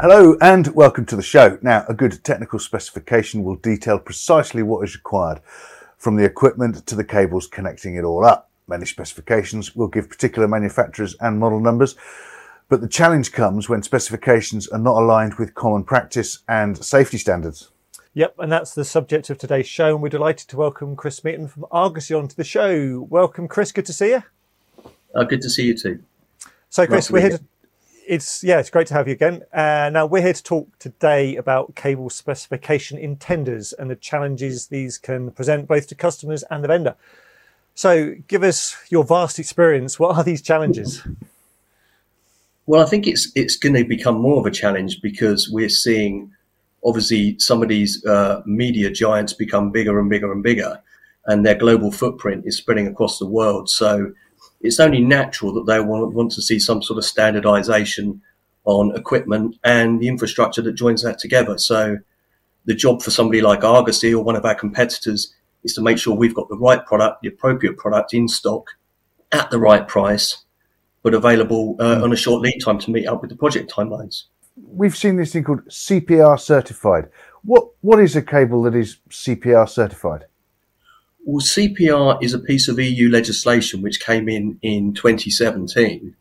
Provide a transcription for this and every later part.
Hello and welcome to the show. Now, a good technical specification will detail precisely what is required from the equipment to the cables connecting it all up. Many specifications will give particular manufacturers and model numbers, but the challenge comes when specifications are not aligned with common practice and safety standards. Yep, and that's the subject of today's show, and we're delighted to welcome Chris Smeaton from Argosy onto the show. Welcome, Chris. Good to see you. Uh, good to see you too. So, Chris, we're here to it's yeah, it's great to have you again. Uh, now we're here to talk today about cable specification in tenders and the challenges these can present both to customers and the vendor. So, give us your vast experience. What are these challenges? Well, I think it's it's going to become more of a challenge because we're seeing obviously some of these uh, media giants become bigger and bigger and bigger, and their global footprint is spreading across the world. So it's only natural that they want, want to see some sort of standardization on equipment and the infrastructure that joins that together. So the job for somebody like Argosy or one of our competitors is to make sure we've got the right product, the appropriate product in stock at the right price, but available uh, on a short lead time to meet up with the project timelines. We've seen this thing called CPR certified. What what is a cable that is CPR certified? Well, CPR is a piece of EU legislation which came in in 2017.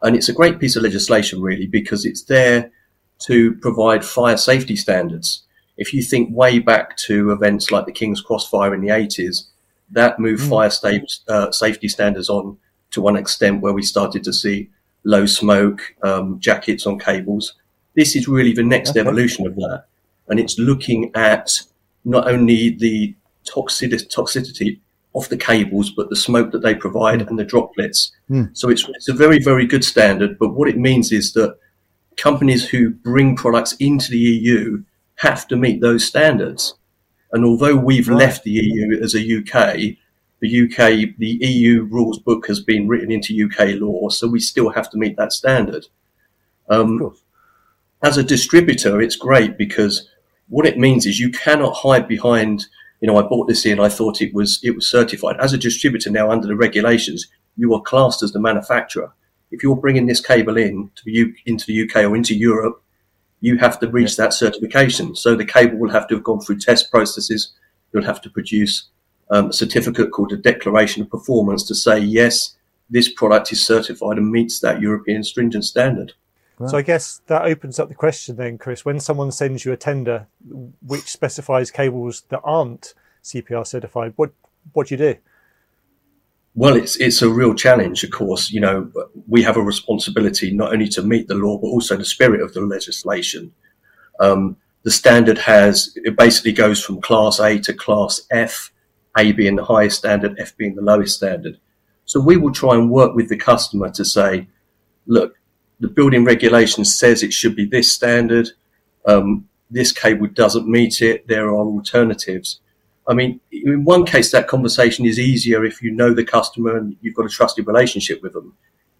And it's a great piece of legislation, really, because it's there to provide fire safety standards. If you think way back to events like the King's Cross fire in the 80s, that moved mm. fire sta- uh, safety standards on to one extent where we started to see low smoke um, jackets on cables. This is really the next okay. evolution of that. And it's looking at not only the toxicity, toxicity of the cables, but the smoke that they provide mm. and the droplets. Mm. So it's, it's a very, very good standard. But what it means is that companies who bring products into the EU have to meet those standards. And although we've right. left the EU as a UK, the UK, the EU rules book has been written into UK law, so we still have to meet that standard. Um, as a distributor, it's great because what it means is you cannot hide behind you know, I bought this in, I thought it was it was certified. As a distributor now under the regulations, you are classed as the manufacturer. If you're bringing this cable in to into the UK or into Europe, you have to reach that certification. So the cable will have to have gone through test processes. You'll have to produce um, a certificate called a declaration of performance to say yes, this product is certified and meets that European stringent standard. Right. So I guess that opens up the question then, Chris. When someone sends you a tender which specifies cables that aren't CPR certified, what what do you do? Well, it's it's a real challenge, of course. You know, we have a responsibility not only to meet the law but also the spirit of the legislation. Um, the standard has it basically goes from class A to class F, A being the highest standard, F being the lowest standard. So we will try and work with the customer to say, look, the building regulation says it should be this standard. Um, this cable doesn't meet it. There are alternatives. I mean, in one case, that conversation is easier if you know the customer and you've got a trusted relationship with them.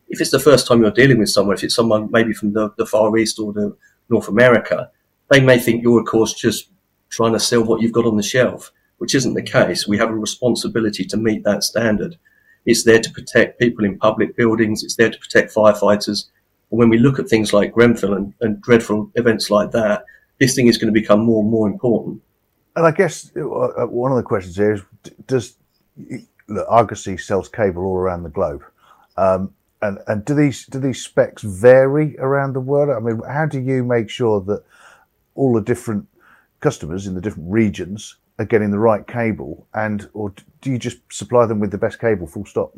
If it's the first time you're dealing with someone, if it's someone maybe from the, the Far East or the North America, they may think you're, of course, just trying to sell what you've got on the shelf, which isn't the case. We have a responsibility to meet that standard. It's there to protect people in public buildings. It's there to protect firefighters when we look at things like Grenfell and, and dreadful events like that, this thing is going to become more and more important. And I guess uh, uh, one of the questions here is: Does look, Argosy sells cable all around the globe, um, and and do these do these specs vary around the world? I mean, how do you make sure that all the different customers in the different regions are getting the right cable, and or do you just supply them with the best cable? Full stop.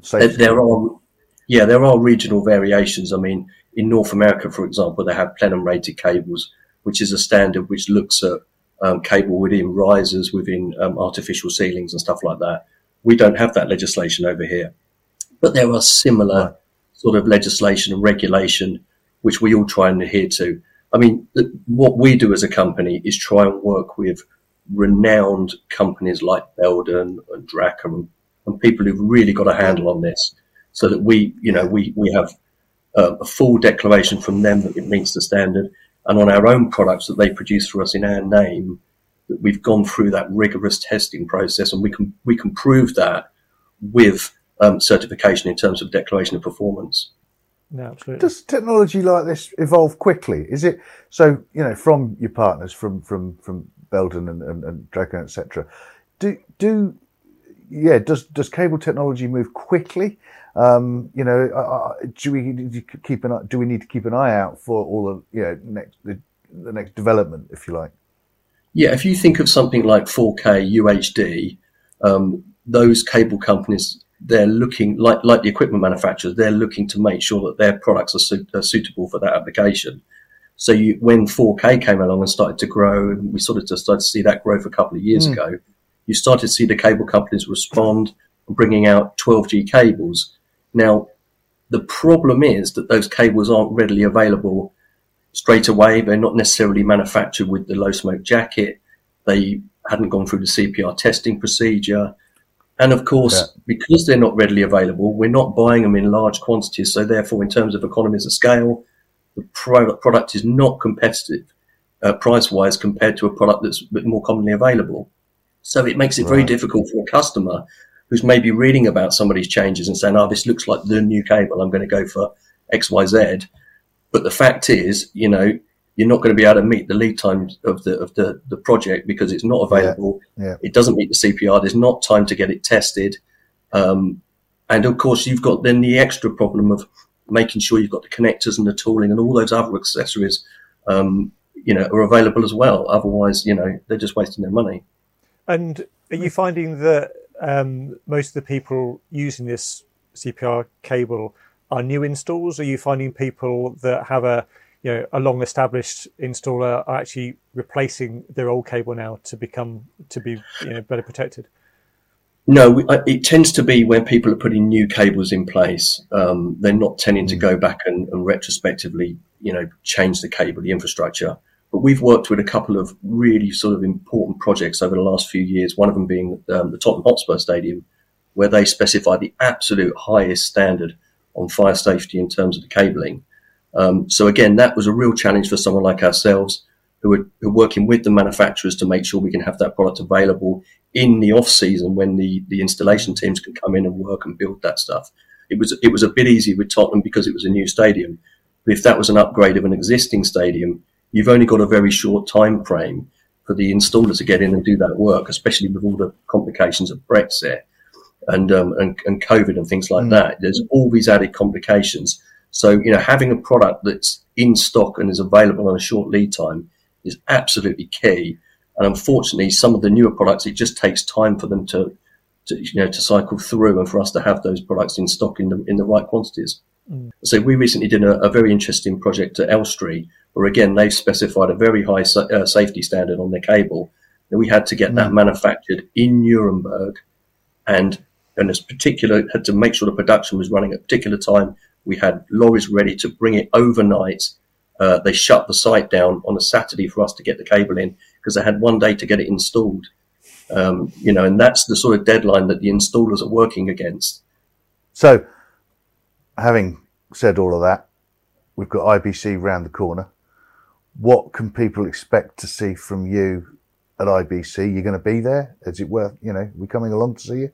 Safety. There are yeah, there are regional variations. I mean, in North America, for example, they have plenum rated cables, which is a standard which looks at um, cable within risers, within um, artificial ceilings and stuff like that. We don't have that legislation over here, but there are similar sort of legislation and regulation which we all try and adhere to. I mean, th- what we do as a company is try and work with renowned companies like Belden and Draka and, and people who've really got a handle on this so that we, you know, we, we have uh, a full declaration from them that it meets the standard and on our own products that they produce for us in our name, that we've gone through that rigorous testing process and we can, we can prove that with um, certification in terms of declaration of performance. No, absolutely. Does technology like this evolve quickly? Is it so? You know, from your partners, from from from Belden and, and, and Draka, etc. Do do yeah? Does does cable technology move quickly? Um, you know, uh, do we keep an do we need to keep an eye out for all of you know next the, the next development, if you like? Yeah, if you think of something like 4K UHD, um, those cable companies they're looking like like the equipment manufacturers they're looking to make sure that their products are, su- are suitable for that application so you, when 4k came along and started to grow and we sort of just started to see that growth a couple of years mm. ago you started to see the cable companies respond bringing out 12g cables now the problem is that those cables aren't readily available straight away they're not necessarily manufactured with the low smoke jacket they hadn't gone through the cpr testing procedure and of course, yeah. because they're not readily available, we're not buying them in large quantities. So therefore, in terms of economies of scale, the product, is not competitive uh, price wise compared to a product that's more commonly available. So it makes it right. very difficult for a customer who's maybe reading about some of these changes and saying, oh, this looks like the new cable. I'm going to go for X, Y, Z. But the fact is, you know, you're not going to be able to meet the lead times of the of the, the project because it's not available. Yeah, yeah. It doesn't meet the CPR. There's not time to get it tested, um, and of course you've got then the extra problem of making sure you've got the connectors and the tooling and all those other accessories, um, you know, are available as well. Otherwise, you know, they're just wasting their money. And are you finding that um, most of the people using this CPR cable are new installs? Are you finding people that have a you know a long established installer are actually replacing their old cable now to become to be you know better protected no it tends to be when people are putting new cables in place um, they're not tending to mm. go back and, and, retrospectively you know change the cable the infrastructure but we've worked with a couple of really sort of important projects over the last few years one of them being um, the Tottenham Hotspur Stadium where they specify the absolute highest standard on fire safety in terms of the cabling um, so again, that was a real challenge for someone like ourselves who are, who are, working with the manufacturers to make sure we can have that product available in the off season when the, the installation teams can come in and work and build that stuff. It was it was a bit easy with Tottenham because it was a new stadium. But if that was an upgrade of an existing stadium, you've only got a very short time frame for the installer to get in and do that work, especially with all the complications of Brexit and um, and, and COVID and things like mm. that. There's all these added complications. So, you know, having a product that's in stock and is available on a short lead time is absolutely key. And unfortunately, some of the newer products, it just takes time for them to, to you know, to cycle through and for us to have those products in stock in the, in the right quantities. Mm. So we recently did a, a, very interesting project at Elstree, where again, they've specified a very high uh, safety standard on their cable. And we had to get mm. that manufactured in Nuremberg and and this particular had to make sure the production was running at a particular time we had lorries ready to bring it overnight. Uh, they shut the site down on a Saturday for us to get the cable in because they had one day to get it installed. Um, you know, and that's the sort of deadline that the installers are working against. So, having said all of that, we've got IBC round the corner. What can people expect to see from you at IBC? You're going to be there? Is it worth, you know, we coming along to see you?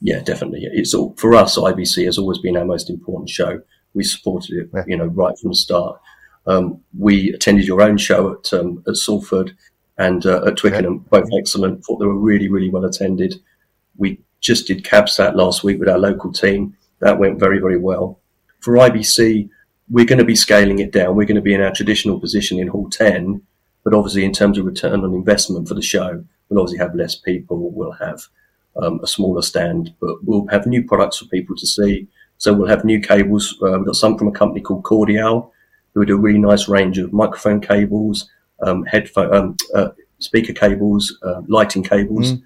Yeah, definitely. It's all, for us. IBC has always been our most important show. We supported it, yeah. you know, right from the start. Um, we attended your own show at um, at Salford and uh, at Twickenham, yeah. both excellent. Thought they were really, really well attended. We just did CABSAT last week with our local team. That went very, very well. For IBC, we're going to be scaling it down. We're going to be in our traditional position in Hall 10, but obviously in terms of return on investment for the show, we'll obviously have less people. We'll have um, a smaller stand, but we'll have new products for people to see. So we'll have new cables. Uh, we've got some from a company called Cordial, who do a really nice range of microphone cables, um, headphone, um, uh, speaker cables, uh, lighting cables. Mm.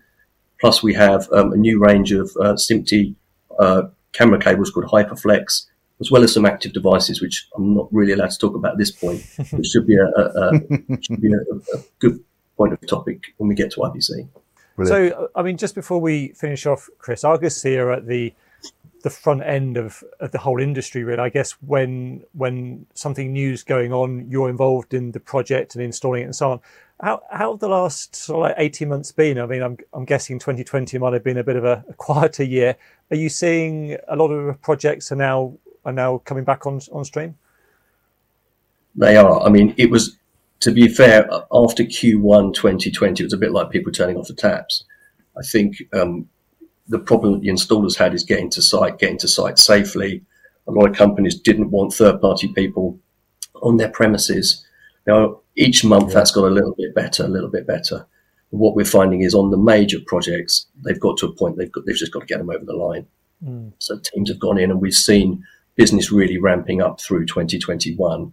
Plus, we have um, a new range of uh, SMPTE uh, camera cables called Hyperflex, as well as some active devices, which I'm not really allowed to talk about at this point, which should be a, a, a should be a, a good point of topic when we get to IBC. Brilliant. So, I mean, just before we finish off, Chris, Argus here at the the front end of, of the whole industry. Really, I guess when when something new's going on, you're involved in the project and installing it and so on. How how have the last sort of like eighteen months been? I mean, I'm I'm guessing 2020 might have been a bit of a, a quieter year. Are you seeing a lot of projects are now are now coming back on on stream? They are. I mean, it was to be fair after Q1 2020, it was a bit like people turning off the taps. I think um, the problem that the installers had is getting to site, getting to site safely. A lot of companies didn't want third-party people on their premises. Now, each month yeah. that's got a little bit better, a little bit better. What we're finding is on the major projects, they've got to a point they've got, they've just got to get them over the line. Mm. So teams have gone in, and we've seen business really ramping up through 2021.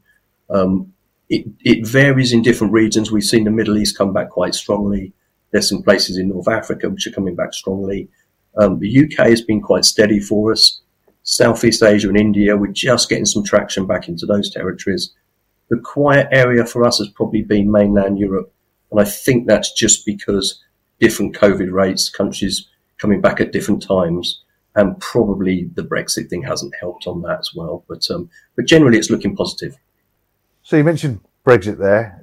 Um, it, it varies in different regions. We've seen the Middle East come back quite strongly. There's some places in North Africa which are coming back strongly. Um, the UK has been quite steady for us. Southeast Asia and India, we're just getting some traction back into those territories. The quiet area for us has probably been mainland Europe. And I think that's just because different COVID rates, countries coming back at different times, and probably the Brexit thing hasn't helped on that as well. But um, but generally, it's looking positive. So you mentioned Brexit there.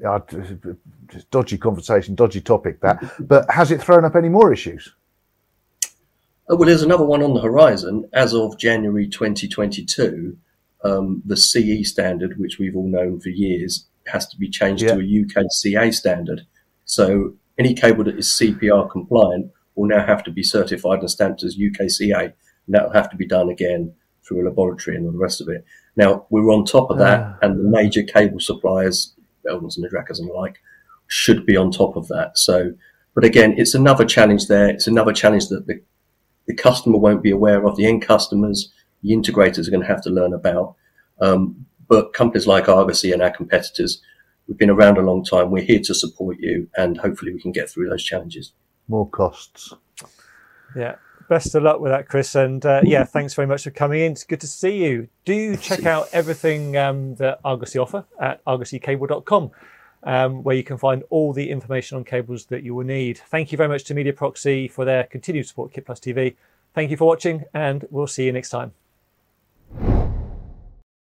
Dodgy conversation, dodgy topic that. But has it thrown up any more issues? Oh, well, there's another one on the horizon. As of January 2022, um, the CE standard, which we've all known for years, has to be changed yeah. to a UK CA standard. So any cable that is CPR compliant will now have to be certified and stamped as UK CA. And that'll have to be done again through a laboratory and all the rest of it. Now, we're on top of that, uh. and the major cable suppliers, Belmans and Adracas and the like, should be on top of that. So, but again, it's another challenge there. It's another challenge that the the customer won't be aware of, the end customers, the integrators are going to have to learn about. Um, but companies like Argosy and our competitors, we've been around a long time. We're here to support you, and hopefully we can get through those challenges. More costs. Yeah. Best of luck with that, Chris. And uh, yeah, thanks very much for coming in. It's good to see you. Do check out everything um, that Argosy offer at argosycable.com, um, where you can find all the information on cables that you will need. Thank you very much to Mediaproxy for their continued support Kit Plus TV. Thank you for watching, and we'll see you next time.